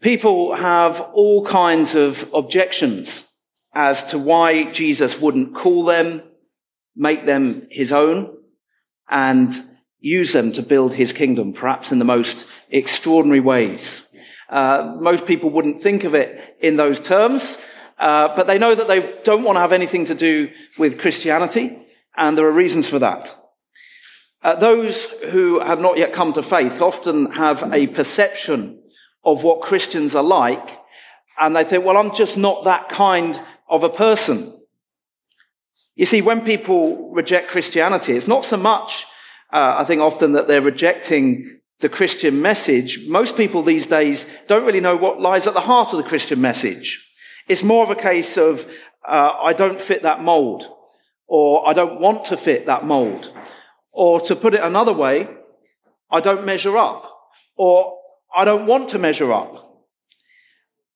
People have all kinds of objections as to why Jesus wouldn't call them, make them his own, and use them to build his kingdom, perhaps in the most extraordinary ways. Uh, most people wouldn't think of it in those terms, uh, but they know that they don't want to have anything to do with Christianity, and there are reasons for that. Uh, those who have not yet come to faith often have a perception of what Christians are like, and they think, well, I'm just not that kind of a person. You see, when people reject Christianity, it's not so much, uh, I think often that they're rejecting the Christian message. Most people these days don't really know what lies at the heart of the Christian message. It's more of a case of, uh, I don't fit that mold, or I don't want to fit that mold, or to put it another way, I don't measure up, or I don't want to measure up.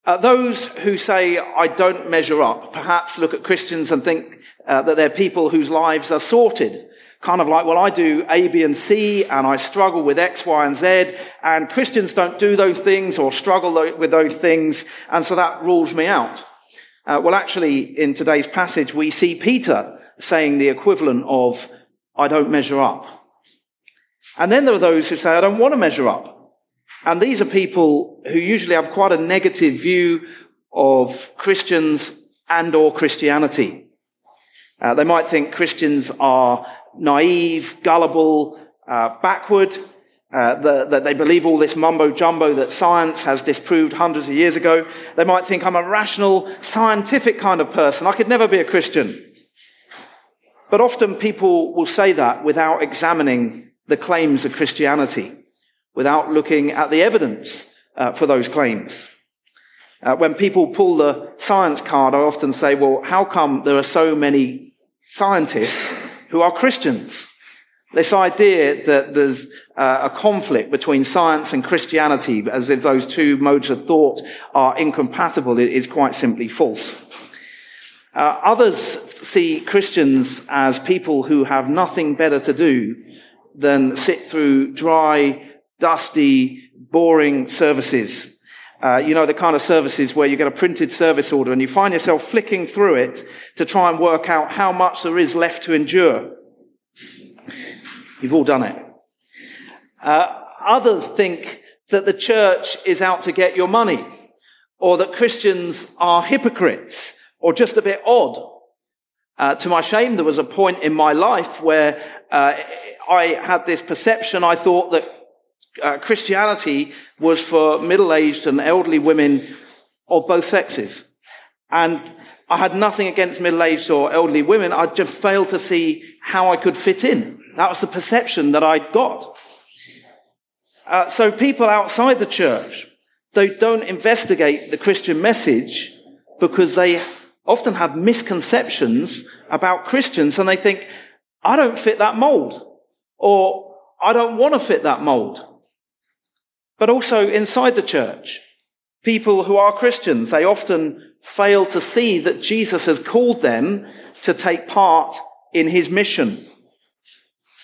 Uh, those who say, I don't measure up, perhaps look at Christians and think uh, that they're people whose lives are sorted. Kind of like, well, I do A, B, and C, and I struggle with X, Y, and Z, and Christians don't do those things or struggle with those things, and so that rules me out. Uh, well, actually, in today's passage, we see Peter saying the equivalent of, I don't measure up. And then there are those who say, I don't want to measure up. And these are people who usually have quite a negative view of Christians and or Christianity. Uh, they might think Christians are naive, gullible, uh, backward, uh, the, that they believe all this mumbo jumbo that science has disproved hundreds of years ago. They might think I'm a rational, scientific kind of person. I could never be a Christian. But often people will say that without examining the claims of Christianity, without looking at the evidence uh, for those claims. Uh, when people pull the science card, I often say, well, how come there are so many scientists who are Christians. This idea that there's uh, a conflict between science and Christianity, as if those two modes of thought are incompatible, is quite simply false. Uh, others see Christians as people who have nothing better to do than sit through dry, dusty, boring services uh, you know, the kind of services where you get a printed service order and you find yourself flicking through it to try and work out how much there is left to endure. You've all done it. Uh, others think that the church is out to get your money or that Christians are hypocrites or just a bit odd. Uh, to my shame, there was a point in my life where uh, I had this perception. I thought that uh, Christianity was for middle-aged and elderly women of both sexes. And I had nothing against middle-aged or elderly women. I just failed to see how I could fit in. That was the perception that I got. Uh, so people outside the church, they don't investigate the Christian message because they often have misconceptions about Christians and they think, I don't fit that mold or I don't want to fit that mold but also inside the church. People who are Christians, they often fail to see that Jesus has called them to take part in his mission.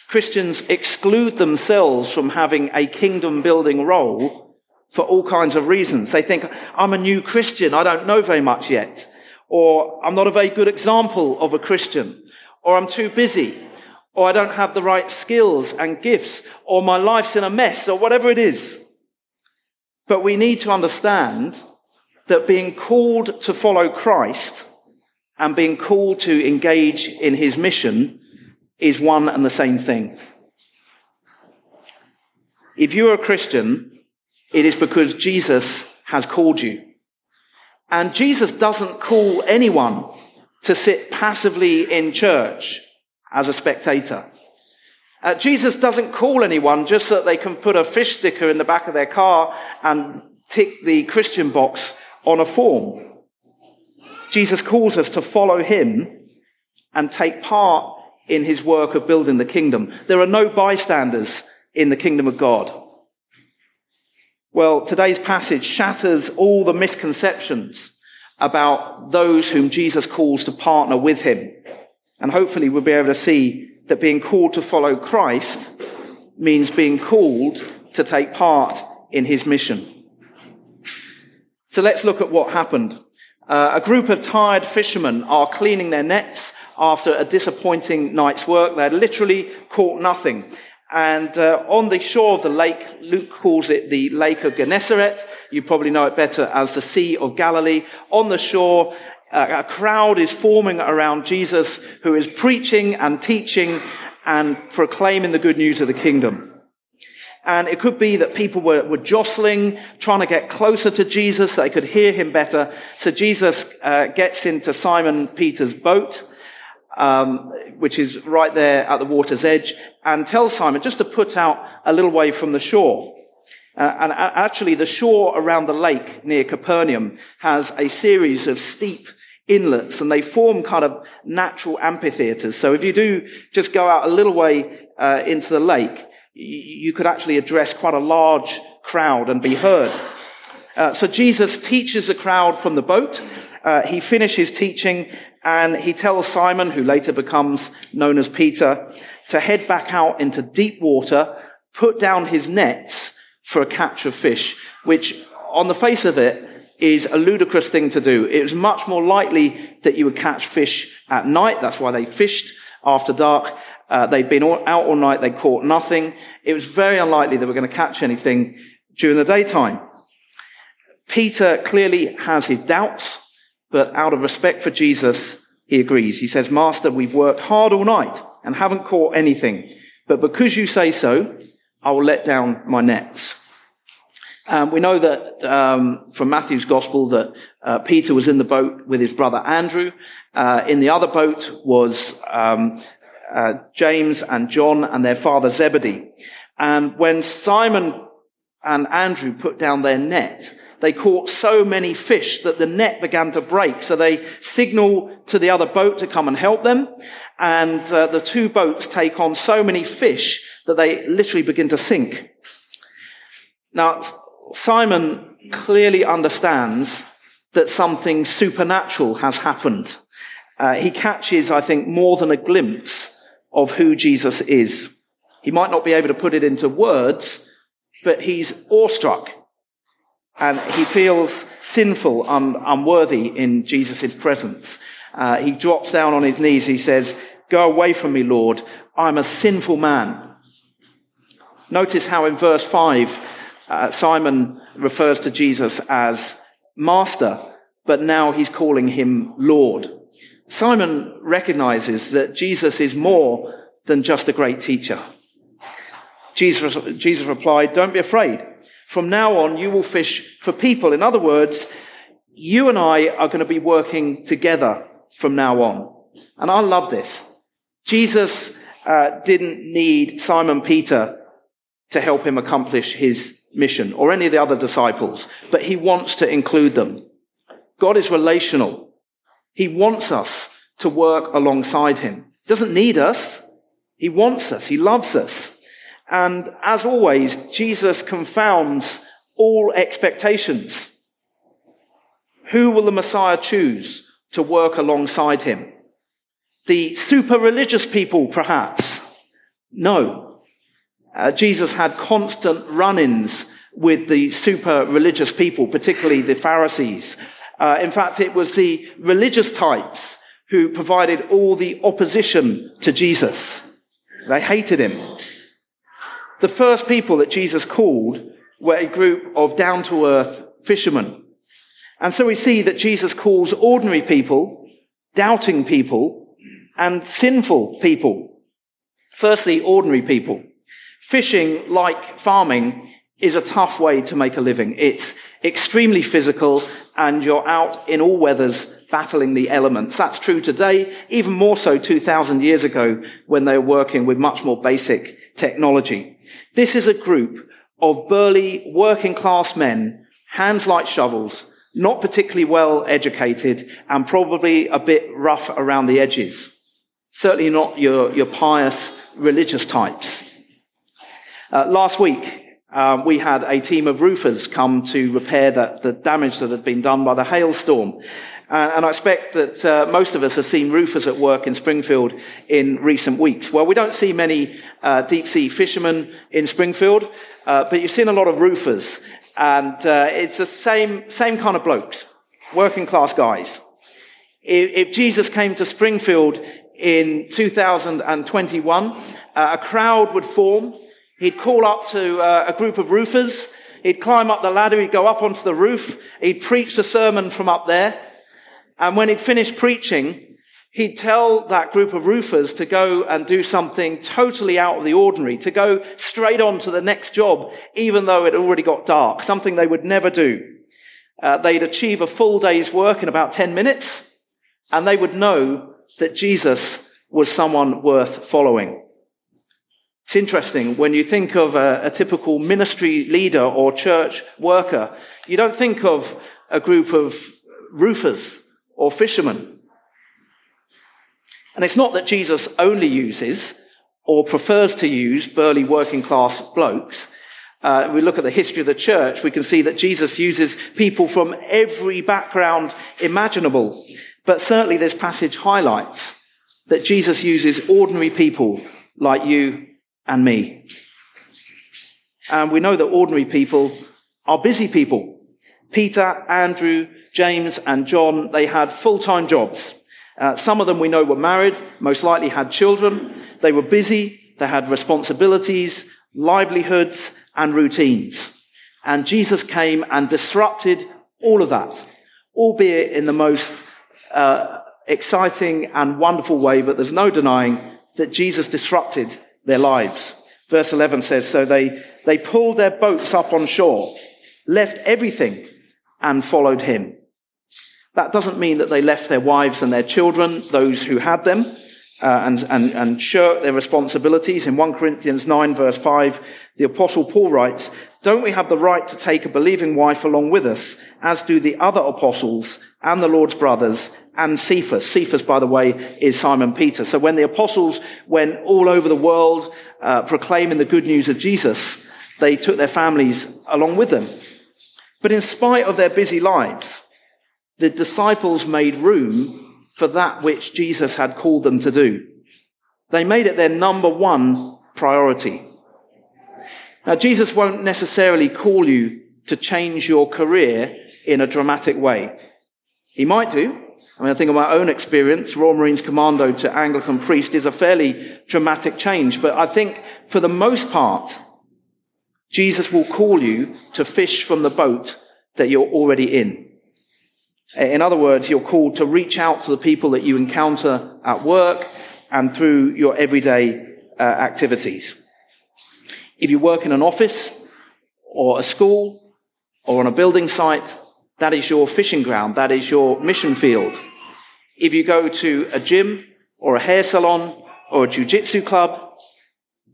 Christians exclude themselves from having a kingdom building role for all kinds of reasons. They think, I'm a new Christian, I don't know very much yet. Or I'm not a very good example of a Christian. Or I'm too busy. Or I don't have the right skills and gifts. Or my life's in a mess. Or whatever it is. But we need to understand that being called to follow Christ and being called to engage in his mission is one and the same thing. If you're a Christian, it is because Jesus has called you. And Jesus doesn't call anyone to sit passively in church as a spectator. Uh, Jesus doesn't call anyone just so that they can put a fish sticker in the back of their car and tick the Christian box on a form. Jesus calls us to follow him and take part in his work of building the kingdom. There are no bystanders in the kingdom of God. Well, today's passage shatters all the misconceptions about those whom Jesus calls to partner with him. And hopefully we'll be able to see that being called to follow Christ means being called to take part in his mission. So let's look at what happened. Uh, a group of tired fishermen are cleaning their nets after a disappointing night's work. They had literally caught nothing. And uh, on the shore of the lake, Luke calls it the Lake of Gennesaret. You probably know it better as the Sea of Galilee. On the shore, a crowd is forming around Jesus who is preaching and teaching and proclaiming the good news of the kingdom. And it could be that people were, were jostling, trying to get closer to Jesus so they could hear him better. So Jesus uh, gets into Simon Peter's boat, um, which is right there at the water's edge, and tells Simon just to put out a little way from the shore. Uh, and actually, the shore around the lake near Capernaum has a series of steep inlets, and they form kind of natural amphitheaters. So if you do just go out a little way uh, into the lake, you could actually address quite a large crowd and be heard. Uh, so Jesus teaches the crowd from the boat. Uh, he finishes teaching and he tells Simon, who later becomes known as Peter, to head back out into deep water, put down his nets for a catch of fish, which on the face of it is a ludicrous thing to do. It was much more likely that you would catch fish at night. That's why they fished after dark. Uh, they'd been all, out all night. They caught nothing. It was very unlikely they were going to catch anything during the daytime. Peter clearly has his doubts, but out of respect for Jesus, he agrees. He says, Master, we've worked hard all night and haven't caught anything. But because you say so, I will let down my nets. Um, we know that um, from Matthew's gospel that uh, Peter was in the boat with his brother Andrew. Uh, in the other boat was um, uh, James and John and their father Zebedee. And when Simon and Andrew put down their net, they caught so many fish that the net began to break. So they signal to the other boat to come and help them. And uh, the two boats take on so many fish that they literally begin to sink. Now, Simon clearly understands that something supernatural has happened. Uh, he catches, I think, more than a glimpse of who Jesus is. He might not be able to put it into words, but he's awestruck and he feels sinful and unworthy in Jesus' presence. Uh, he drops down on his knees. He says, Go away from me, Lord. I'm a sinful man. Notice how in verse 5, uh, Simon refers to Jesus as Master, but now he's calling him Lord. Simon recognizes that Jesus is more than just a great teacher. Jesus, Jesus replied, Don't be afraid. From now on, you will fish for people. In other words, you and I are going to be working together from now on. And I love this. Jesus uh, didn't need Simon Peter to help him accomplish his mission or any of the other disciples, but he wants to include them. God is relational. He wants us to work alongside him. He doesn't need us. He wants us. He loves us. And as always, Jesus confounds all expectations. Who will the Messiah choose to work alongside him? The super religious people, perhaps? No. Uh, Jesus had constant run ins with the super religious people, particularly the Pharisees. Uh, in fact, it was the religious types who provided all the opposition to Jesus. They hated him. The first people that Jesus called were a group of down to earth fishermen. And so we see that Jesus calls ordinary people, doubting people, and sinful people. Firstly, ordinary people. Fishing, like farming, is a tough way to make a living. It's extremely physical and you're out in all weathers battling the elements. That's true today, even more so 2000 years ago when they were working with much more basic technology. This is a group of burly working class men, hands like shovels, not particularly well educated and probably a bit rough around the edges. Certainly not your, your pious religious types. Uh, last week, um, we had a team of roofers come to repair the, the damage that had been done by the hailstorm. Uh, and I expect that uh, most of us have seen roofers at work in Springfield in recent weeks. Well, we don't see many uh, deep sea fishermen in Springfield, uh, but you've seen a lot of roofers. And uh, it's the same, same kind of blokes, working class guys. If, if Jesus came to Springfield in 2021, uh, a crowd would form. He'd call up to uh, a group of roofers. He'd climb up the ladder. He'd go up onto the roof. He'd preach the sermon from up there. And when he'd finished preaching, he'd tell that group of roofers to go and do something totally out of the ordinary, to go straight on to the next job, even though it already got dark, something they would never do. Uh, they'd achieve a full day's work in about 10 minutes, and they would know that Jesus was someone worth following. It's interesting when you think of a, a typical ministry leader or church worker, you don't think of a group of roofers or fishermen. And it's not that Jesus only uses or prefers to use burly working class blokes. Uh, we look at the history of the church, we can see that Jesus uses people from every background imaginable. But certainly this passage highlights that Jesus uses ordinary people like you and me. And we know that ordinary people are busy people. Peter, Andrew, James, and John, they had full-time jobs. Uh, some of them we know were married, most likely had children. They were busy. They had responsibilities, livelihoods, and routines. And Jesus came and disrupted all of that, albeit in the most uh, exciting and wonderful way, but there's no denying that Jesus disrupted their lives. Verse 11 says, So they, they pulled their boats up on shore, left everything, and followed him. That doesn't mean that they left their wives and their children, those who had them, uh, and, and, and shirked their responsibilities. In 1 Corinthians 9 verse 5, the apostle Paul writes, Don't we have the right to take a believing wife along with us, as do the other apostles and the Lord's brothers and Cephas. Cephas, by the way, is Simon Peter. So when the apostles went all over the world uh, proclaiming the good news of Jesus, they took their families along with them. But in spite of their busy lives, the disciples made room for that which Jesus had called them to do. They made it their number one priority. Now, Jesus won't necessarily call you to change your career in a dramatic way. He might do. I mean, I think of my own experience, Royal Marines Commando to Anglican priest is a fairly dramatic change. But I think for the most part, Jesus will call you to fish from the boat that you're already in. In other words, you're called to reach out to the people that you encounter at work and through your everyday uh, activities. If you work in an office or a school or on a building site, that is your fishing ground. That is your mission field. If you go to a gym or a hair salon or a jujitsu club,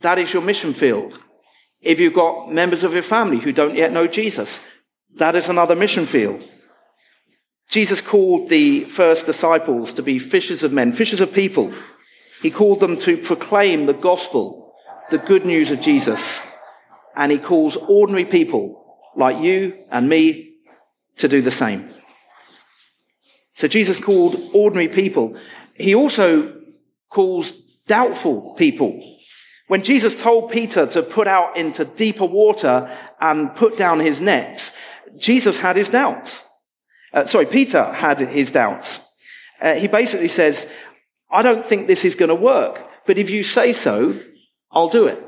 that is your mission field. If you've got members of your family who don't yet know Jesus, that is another mission field. Jesus called the first disciples to be fishers of men, fishers of people. He called them to proclaim the gospel, the good news of Jesus. And he calls ordinary people like you and me to do the same. So Jesus called ordinary people. He also calls doubtful people. When Jesus told Peter to put out into deeper water and put down his nets, Jesus had his doubts. Uh, sorry, Peter had his doubts. Uh, he basically says, I don't think this is going to work, but if you say so, I'll do it.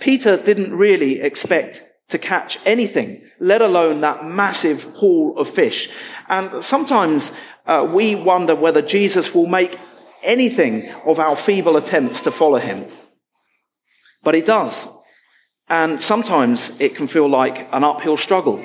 Peter didn't really expect to catch anything, let alone that massive haul of fish. And sometimes uh, we wonder whether Jesus will make anything of our feeble attempts to follow him. But he does. And sometimes it can feel like an uphill struggle.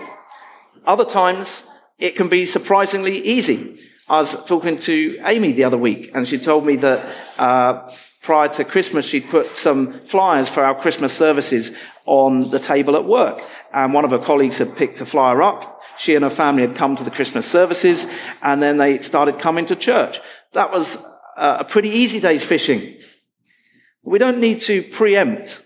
Other times it can be surprisingly easy. I was talking to Amy the other week, and she told me that uh, prior to Christmas, she'd put some flyers for our Christmas services on the table at work. And one of her colleagues had picked a flyer up. She and her family had come to the Christmas services, and then they started coming to church. That was a pretty easy day's fishing. We don't need to preempt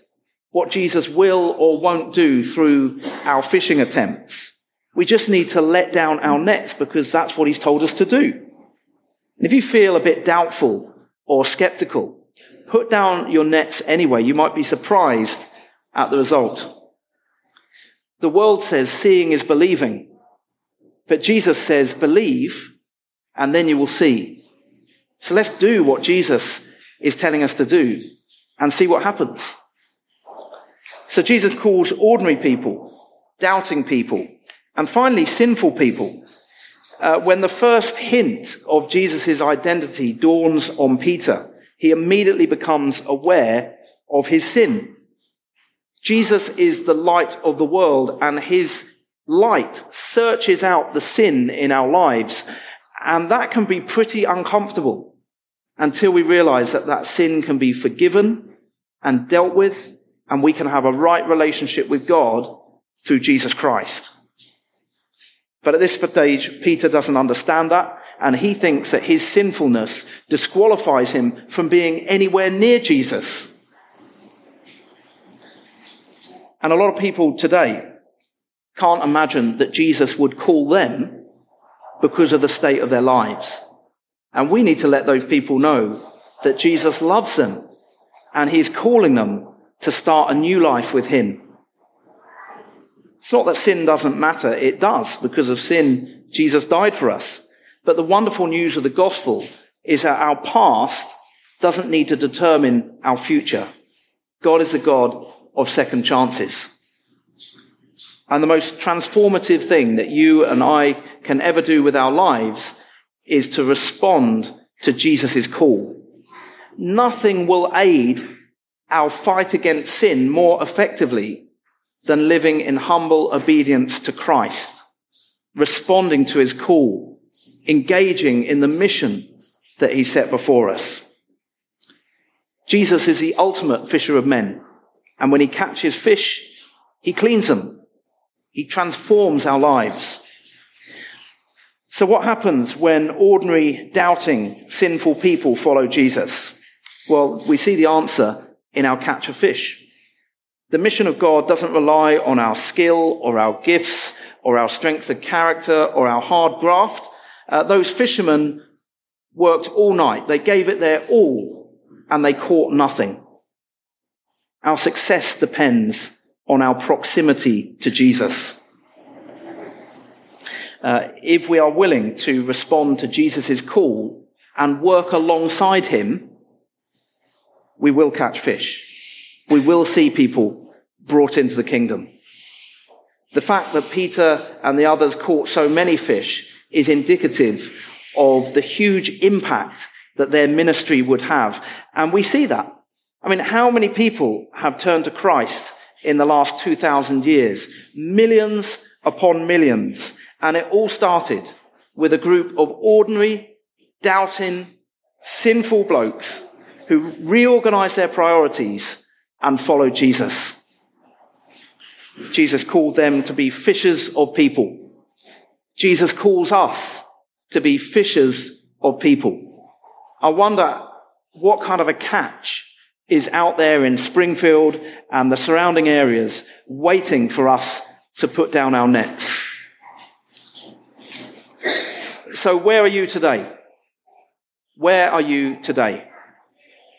what Jesus will or won't do through our fishing attempts. We just need to let down our nets because that's what he's told us to do. And if you feel a bit doubtful or skeptical, put down your nets anyway. You might be surprised at the result. The world says seeing is believing. But Jesus says believe and then you will see. So let's do what Jesus is telling us to do and see what happens. So Jesus calls ordinary people, doubting people, and finally sinful people. Uh, when the first hint of Jesus' identity dawns on Peter, he immediately becomes aware of his sin. Jesus is the light of the world and his light searches out the sin in our lives. And that can be pretty uncomfortable until we realize that that sin can be forgiven and dealt with and we can have a right relationship with God through Jesus Christ. But at this stage, Peter doesn't understand that, and he thinks that his sinfulness disqualifies him from being anywhere near Jesus. And a lot of people today can't imagine that Jesus would call them because of the state of their lives. And we need to let those people know that Jesus loves them and he's calling them to start a new life with him. It's not that sin doesn't matter. It does. Because of sin, Jesus died for us. But the wonderful news of the gospel is that our past doesn't need to determine our future. God is a God of second chances. And the most transformative thing that you and I can ever do with our lives is to respond to Jesus' call. Nothing will aid our fight against sin more effectively than living in humble obedience to Christ, responding to his call, engaging in the mission that he set before us. Jesus is the ultimate fisher of men. And when he catches fish, he cleans them. He transforms our lives. So what happens when ordinary, doubting, sinful people follow Jesus? Well, we see the answer in our catch of fish. The mission of God doesn't rely on our skill or our gifts or our strength of character or our hard graft. Uh, those fishermen worked all night. They gave it their all and they caught nothing. Our success depends on our proximity to Jesus. Uh, if we are willing to respond to Jesus' call and work alongside him, we will catch fish. We will see people brought into the kingdom. The fact that Peter and the others caught so many fish is indicative of the huge impact that their ministry would have. And we see that. I mean, how many people have turned to Christ in the last 2,000 years? Millions upon millions. And it all started with a group of ordinary, doubting, sinful blokes who reorganized their priorities and followed Jesus. Jesus called them to be fishers of people. Jesus calls us to be fishers of people. I wonder what kind of a catch is out there in Springfield and the surrounding areas waiting for us to put down our nets. So where are you today? Where are you today?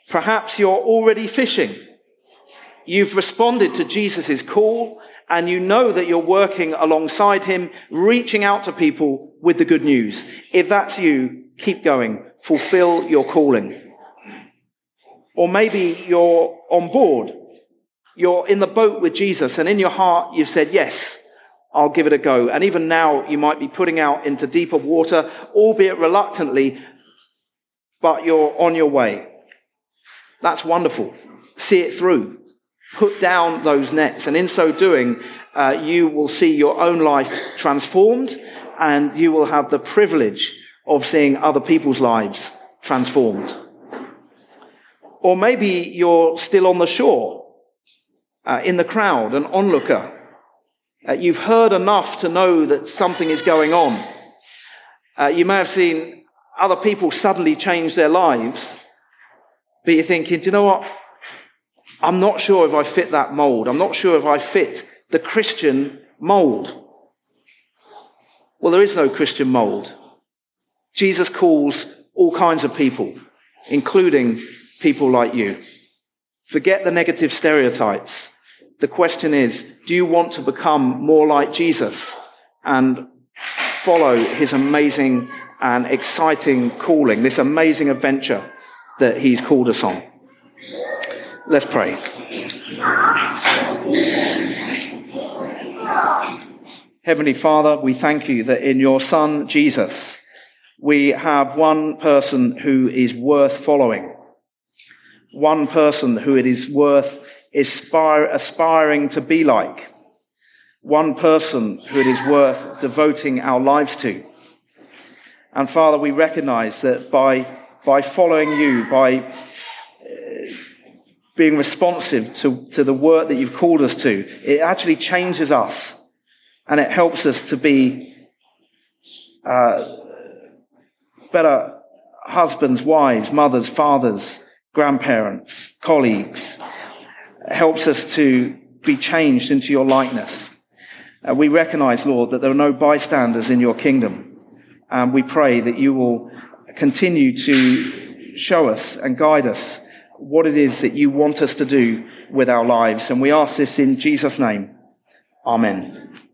Perhaps you're already fishing. You've responded to Jesus' call and you know that you're working alongside him, reaching out to people with the good news. If that's you, keep going. Fulfill your calling. Or maybe you're on board. You're in the boat with Jesus and in your heart you've said, yes, I'll give it a go. And even now you might be putting out into deeper water, albeit reluctantly, but you're on your way. That's wonderful. See it through. Put down those nets. And in so doing, uh, you will see your own life transformed and you will have the privilege of seeing other people's lives transformed. Or maybe you're still on the shore, uh, in the crowd, an onlooker. Uh, you've heard enough to know that something is going on. Uh, you may have seen other people suddenly change their lives but you're thinking, do you know what? I'm not sure if I fit that mold. I'm not sure if I fit the Christian mold. Well, there is no Christian mold. Jesus calls all kinds of people, including people like you. Forget the negative stereotypes. the question is, do you want to become more like Jesus and follow his amazing and exciting calling, this amazing adventure that he's called us on? Let's pray. Heavenly Father, we thank you that in your Son, Jesus, we have one person who is worth following. One person who it is worth aspiring to be like. One person who it is worth devoting our lives to. And Father, we recognize that by, by following you, by being responsive to, to the work that you've called us to, it actually changes us and it helps us to be uh, better husbands, wives, mothers, fathers, grandparents, colleagues. It helps us to be changed into your likeness. Uh, we recognize, Lord, that there are no bystanders in your kingdom. And we pray that you will continue to show us and guide us what it is that you want us to do with our lives. And we ask this in Jesus' name. Amen.